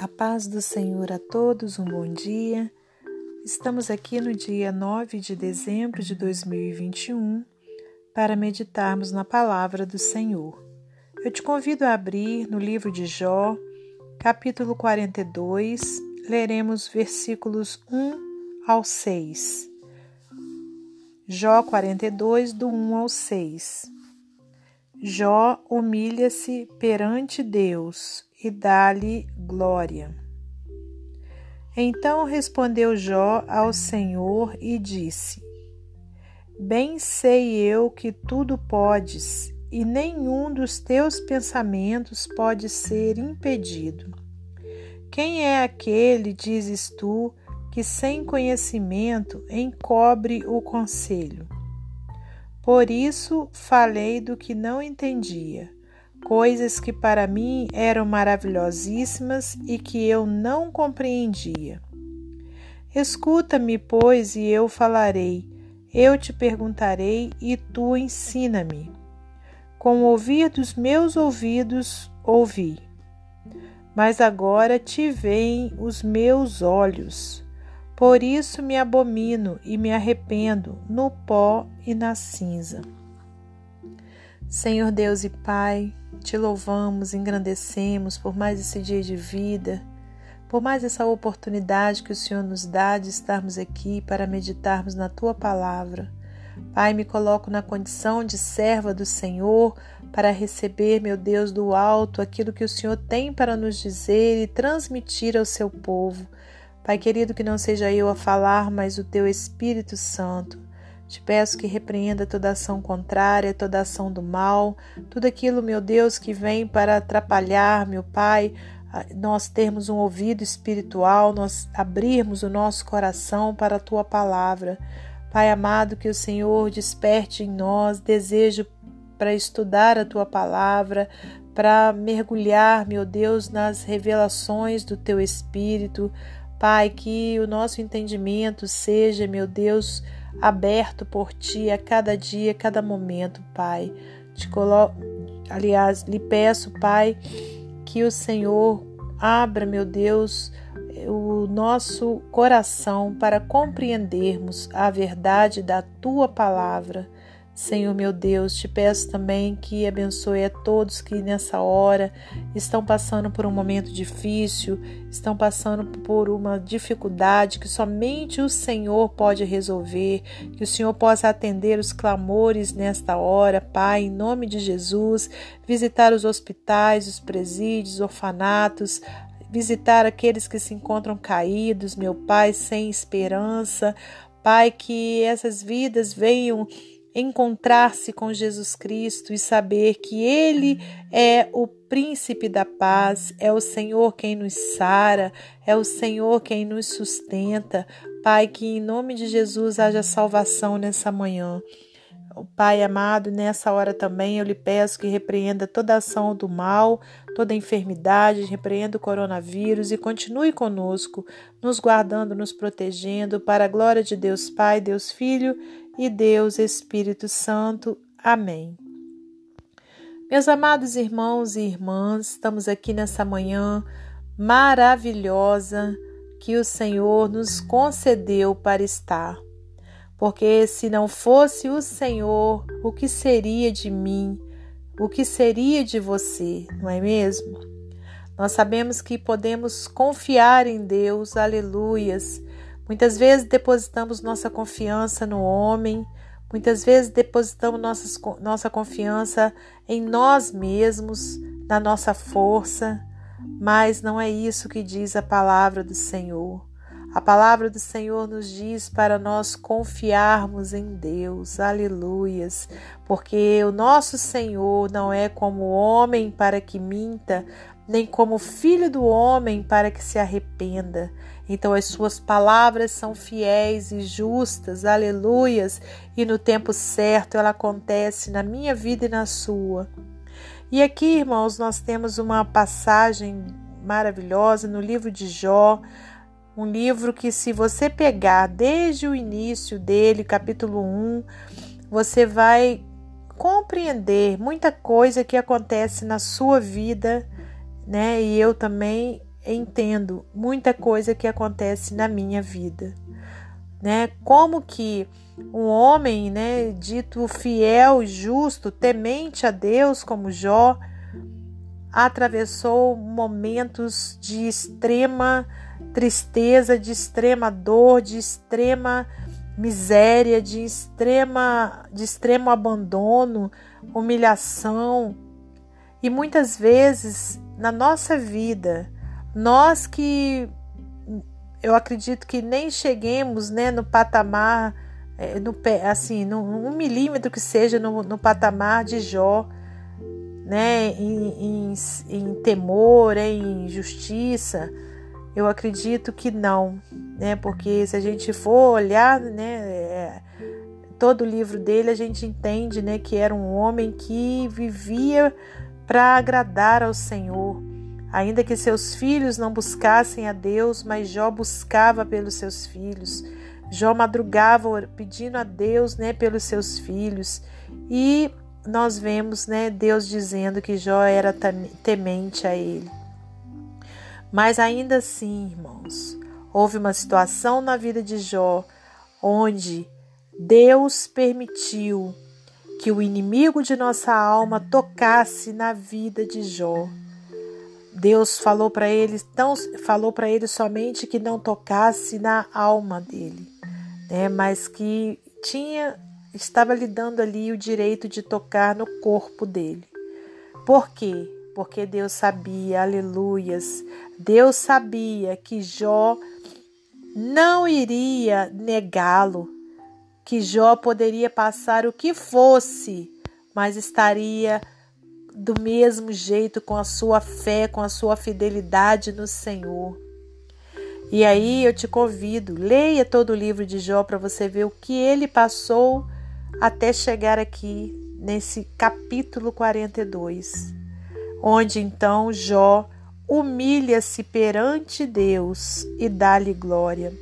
A paz do Senhor a todos, um bom dia. Estamos aqui no dia 9 de dezembro de 2021 para meditarmos na palavra do Senhor. Eu te convido a abrir no livro de Jó, capítulo 42, leremos versículos 1 ao 6. Jó 42, do 1 ao 6. Jó humilha-se perante Deus e dá-lhe glória. Então respondeu Jó ao Senhor e disse: Bem sei eu que tudo podes, e nenhum dos teus pensamentos pode ser impedido. Quem é aquele, dizes tu, que sem conhecimento encobre o conselho? Por isso falei do que não entendia coisas que para mim eram maravilhosíssimas e que eu não compreendia. Escuta-me, pois, e eu falarei, eu te perguntarei e tu ensina-me. Com o ouvir dos meus ouvidos ouvi, mas agora te veem os meus olhos. Por isso me abomino e me arrependo no pó e na cinza. Senhor Deus e Pai, te louvamos, engrandecemos por mais esse dia de vida, por mais essa oportunidade que o Senhor nos dá de estarmos aqui para meditarmos na tua palavra. Pai, me coloco na condição de serva do Senhor para receber, meu Deus, do alto aquilo que o Senhor tem para nos dizer e transmitir ao seu povo. Pai querido, que não seja eu a falar, mas o teu Espírito Santo. Te peço que repreenda toda ação contrária, toda ação do mal, tudo aquilo, meu Deus, que vem para atrapalhar, meu Pai, nós termos um ouvido espiritual, nós abrirmos o nosso coração para a tua palavra. Pai amado, que o Senhor desperte em nós desejo para estudar a tua palavra, para mergulhar, meu Deus, nas revelações do teu espírito. Pai, que o nosso entendimento seja, meu Deus, aberto por ti a cada dia, a cada momento, Pai. Te colo... Aliás, lhe peço, Pai, que o Senhor abra, meu Deus, o nosso coração para compreendermos a verdade da tua palavra Senhor meu Deus, te peço também que abençoe a todos que nessa hora estão passando por um momento difícil, estão passando por uma dificuldade que somente o Senhor pode resolver, que o Senhor possa atender os clamores nesta hora, Pai, em nome de Jesus, visitar os hospitais, os presídios, orfanatos, visitar aqueles que se encontram caídos, meu Pai, sem esperança. Pai, que essas vidas venham encontrar-se com Jesus Cristo e saber que Ele é o príncipe da paz, é o Senhor quem nos sara, é o Senhor quem nos sustenta. Pai, que em nome de Jesus haja salvação nessa manhã. Pai amado, nessa hora também eu lhe peço que repreenda toda ação do mal, toda enfermidade, repreenda o coronavírus e continue conosco, nos guardando, nos protegendo, para a glória de Deus Pai, Deus Filho e Deus Espírito Santo. Amém. Meus amados irmãos e irmãs, estamos aqui nessa manhã maravilhosa que o Senhor nos concedeu para estar. Porque se não fosse o Senhor, o que seria de mim? O que seria de você, não é mesmo? Nós sabemos que podemos confiar em Deus, aleluias, Muitas vezes depositamos nossa confiança no homem, muitas vezes depositamos nossas, nossa confiança em nós mesmos, na nossa força, mas não é isso que diz a palavra do Senhor. A palavra do Senhor nos diz para nós confiarmos em Deus, aleluias, porque o nosso Senhor não é como homem para que minta, nem como filho do homem para que se arrependa. Então as suas palavras são fiéis e justas, aleluias, e no tempo certo ela acontece na minha vida e na sua. E aqui, irmãos, nós temos uma passagem maravilhosa no livro de Jó, um livro que, se você pegar desde o início dele, capítulo 1, você vai compreender muita coisa que acontece na sua vida, né? E eu também entendo muita coisa que acontece na minha vida, né? Como que um homem, né, dito fiel, justo, temente a Deus como Jó, atravessou momentos de extrema tristeza, de extrema dor, de extrema miséria, de extrema de extremo abandono, humilhação. E muitas vezes na nossa vida, nós que eu acredito que nem cheguemos né, no patamar, é, no, assim, no, um milímetro que seja no, no patamar de Jó, né, em, em, em temor, em justiça, eu acredito que não, né, porque se a gente for olhar, né, é, todo o livro dele, a gente entende, né, que era um homem que vivia para agradar ao Senhor, Ainda que seus filhos não buscassem a Deus, mas Jó buscava pelos seus filhos. Jó madrugava pedindo a Deus, né, pelos seus filhos. E nós vemos, né, Deus dizendo que Jó era temente a ele. Mas ainda assim, irmãos, houve uma situação na vida de Jó onde Deus permitiu que o inimigo de nossa alma tocasse na vida de Jó. Deus falou para ele, tão, falou para ele somente que não tocasse na alma dele, né? Mas que tinha estava lhe dando ali o direito de tocar no corpo dele. Por quê? Porque Deus sabia, aleluias. Deus sabia que Jó não iria negá-lo, que Jó poderia passar o que fosse, mas estaria do mesmo jeito com a sua fé, com a sua fidelidade no Senhor. E aí eu te convido, leia todo o livro de Jó para você ver o que ele passou até chegar aqui nesse capítulo 42, onde então Jó humilha-se perante Deus e dá-lhe glória.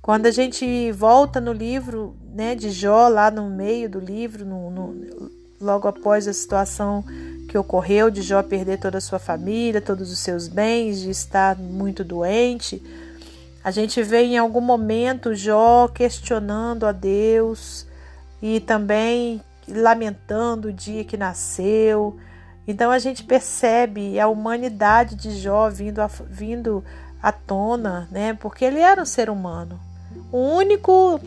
Quando a gente volta no livro né, de Jó, lá no meio do livro, no, no, logo após a situação que ocorreu de Jó perder toda a sua família, todos os seus bens, de estar muito doente. A gente vê em algum momento Jó questionando a Deus e também lamentando o dia que nasceu. Então a gente percebe a humanidade de Jó vindo a, vindo à tona, né? Porque ele era um ser humano. O único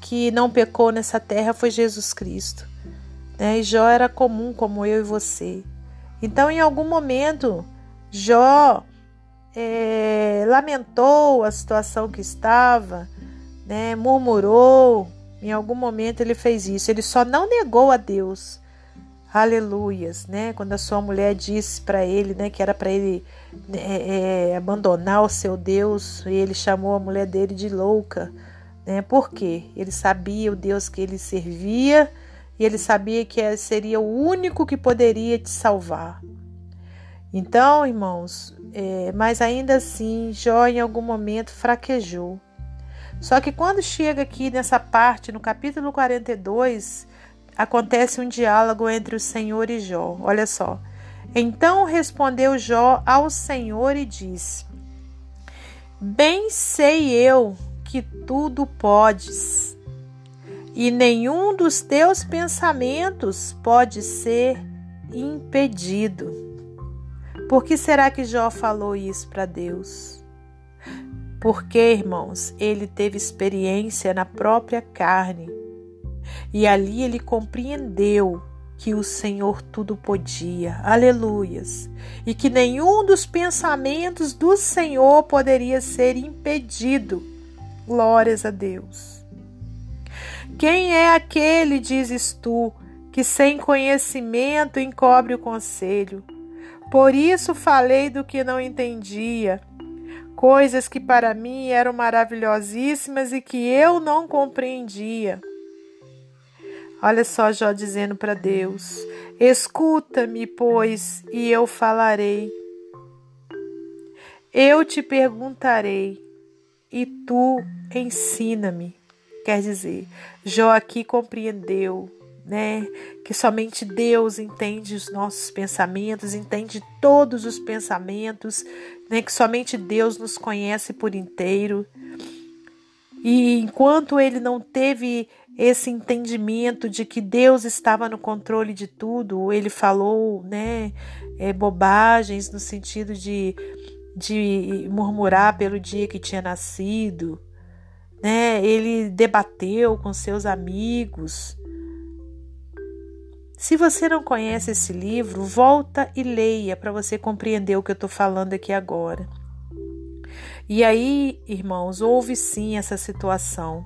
que não pecou nessa terra foi Jesus Cristo. Né? E Jó era comum como eu e você. Então, em algum momento, Jó é, lamentou a situação que estava, né? murmurou. Em algum momento ele fez isso. Ele só não negou a Deus. Aleluias, né? Quando a sua mulher disse para ele, né, que era para ele é, é, abandonar o seu Deus, e ele chamou a mulher dele de louca, né? Por quê? Ele sabia o Deus que ele servia e ele sabia que seria o único que poderia te salvar. Então, irmãos, é, mas ainda assim, Jó em algum momento fraquejou. Só que quando chega aqui nessa parte, no capítulo 42, acontece um diálogo entre o Senhor e Jó. Olha só. Então respondeu Jó ao Senhor e disse: Bem sei eu que tudo podes e nenhum dos teus pensamentos pode ser impedido. Por que será que Jó falou isso para Deus? Porque, irmãos, ele teve experiência na própria carne e ali ele compreendeu que o Senhor tudo podia, aleluias, e que nenhum dos pensamentos do Senhor poderia ser impedido. Glórias a Deus. Quem é aquele, dizes tu, que sem conhecimento encobre o conselho? Por isso falei do que não entendia, coisas que para mim eram maravilhosíssimas e que eu não compreendia. Olha só Jó dizendo para Deus: Escuta-me, pois, e eu falarei. Eu te perguntarei, e tu ensina-me. Quer dizer, Jó aqui compreendeu né, que somente Deus entende os nossos pensamentos, entende todos os pensamentos, né, que somente Deus nos conhece por inteiro. E enquanto ele não teve esse entendimento de que Deus estava no controle de tudo, ele falou, né, é, bobagens no sentido de, de murmurar pelo dia que tinha nascido, né? Ele debateu com seus amigos. Se você não conhece esse livro, volta e leia para você compreender o que eu estou falando aqui agora. E aí, irmãos, houve sim essa situação.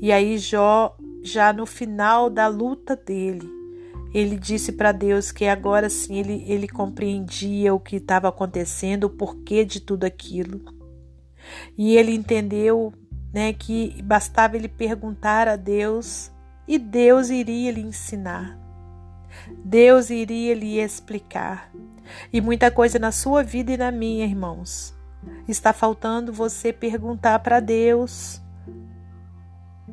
E aí, Jó, já no final da luta dele, ele disse para Deus que agora sim ele, ele compreendia o que estava acontecendo, o porquê de tudo aquilo. E ele entendeu né, que bastava ele perguntar a Deus e Deus iria lhe ensinar. Deus iria lhe explicar. E muita coisa na sua vida e na minha, irmãos. Está faltando você perguntar para Deus.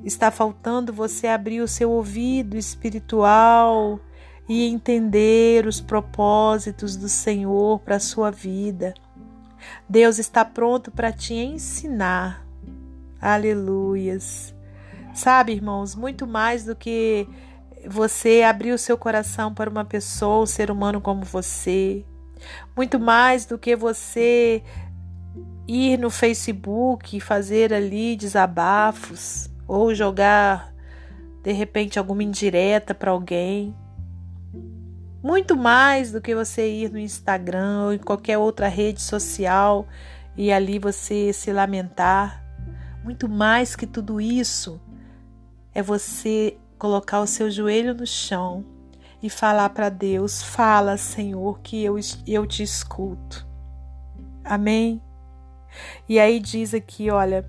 Está faltando você abrir o seu ouvido espiritual e entender os propósitos do Senhor para a sua vida. Deus está pronto para te ensinar Aleluias. Sabe, irmãos, muito mais do que você abrir o seu coração para uma pessoa, um ser humano como você, muito mais do que você ir no Facebook e fazer ali desabafos ou jogar de repente alguma indireta para alguém. Muito mais do que você ir no Instagram ou em qualquer outra rede social e ali você se lamentar. Muito mais que tudo isso é você colocar o seu joelho no chão e falar para Deus: Fala, Senhor, que eu, eu te escuto. Amém? E aí diz aqui, olha,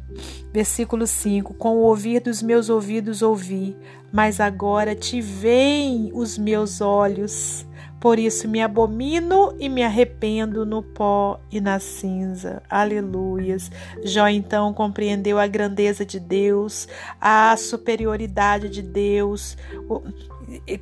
versículo 5: Com o ouvir dos meus ouvidos ouvi, mas agora te veem os meus olhos. Por isso me abomino e me arrependo no pó e na cinza. Aleluias. Jó então compreendeu a grandeza de Deus, a superioridade de Deus,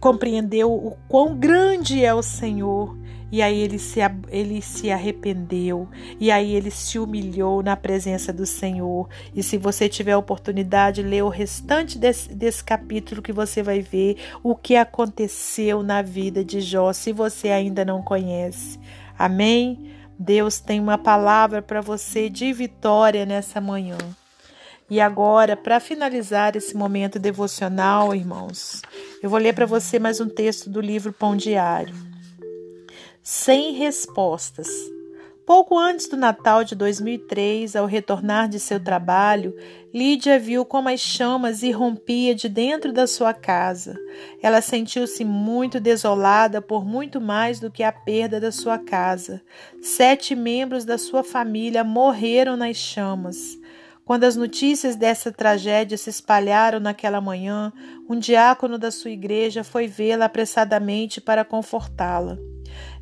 compreendeu o quão grande é o Senhor e aí ele se, ele se arrependeu, e aí ele se humilhou na presença do Senhor. E se você tiver oportunidade, lê o restante desse, desse capítulo que você vai ver o que aconteceu na vida de Jó, se você ainda não conhece. Amém? Deus tem uma palavra para você de vitória nessa manhã. E agora, para finalizar esse momento devocional, irmãos, eu vou ler para você mais um texto do livro Pão Diário sem respostas. Pouco antes do Natal de 2003, ao retornar de seu trabalho, Lídia viu como as chamas irrompiam de dentro da sua casa. Ela sentiu-se muito desolada por muito mais do que a perda da sua casa. Sete membros da sua família morreram nas chamas. Quando as notícias dessa tragédia se espalharam naquela manhã, um diácono da sua igreja foi vê-la apressadamente para confortá-la.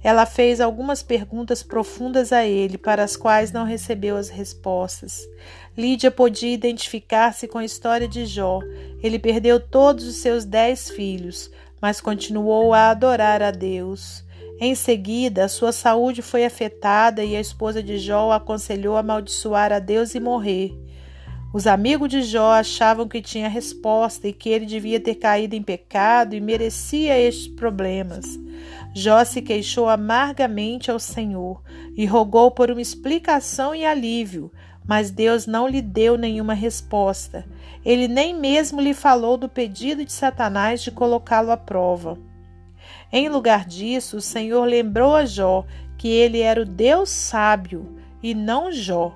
Ela fez algumas perguntas profundas a ele, para as quais não recebeu as respostas. Lídia podia identificar-se com a história de Jó. Ele perdeu todos os seus dez filhos, mas continuou a adorar a Deus. Em seguida, sua saúde foi afetada e a esposa de Jó o aconselhou a amaldiçoar a Deus e morrer. Os amigos de Jó achavam que tinha resposta e que ele devia ter caído em pecado e merecia estes problemas. Jó se queixou amargamente ao Senhor e rogou por uma explicação e alívio, mas Deus não lhe deu nenhuma resposta. Ele nem mesmo lhe falou do pedido de Satanás de colocá-lo à prova. Em lugar disso, o Senhor lembrou a Jó que ele era o Deus sábio e não Jó.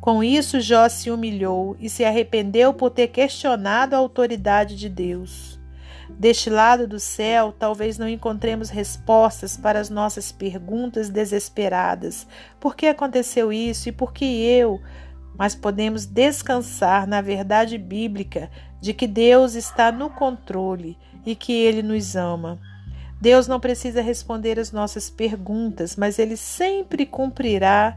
Com isso, Jó se humilhou e se arrependeu por ter questionado a autoridade de Deus. Deste lado do céu, talvez não encontremos respostas para as nossas perguntas desesperadas: por que aconteceu isso e por que eu? Mas podemos descansar na verdade bíblica de que Deus está no controle e que Ele nos ama. Deus não precisa responder as nossas perguntas, mas Ele sempre cumprirá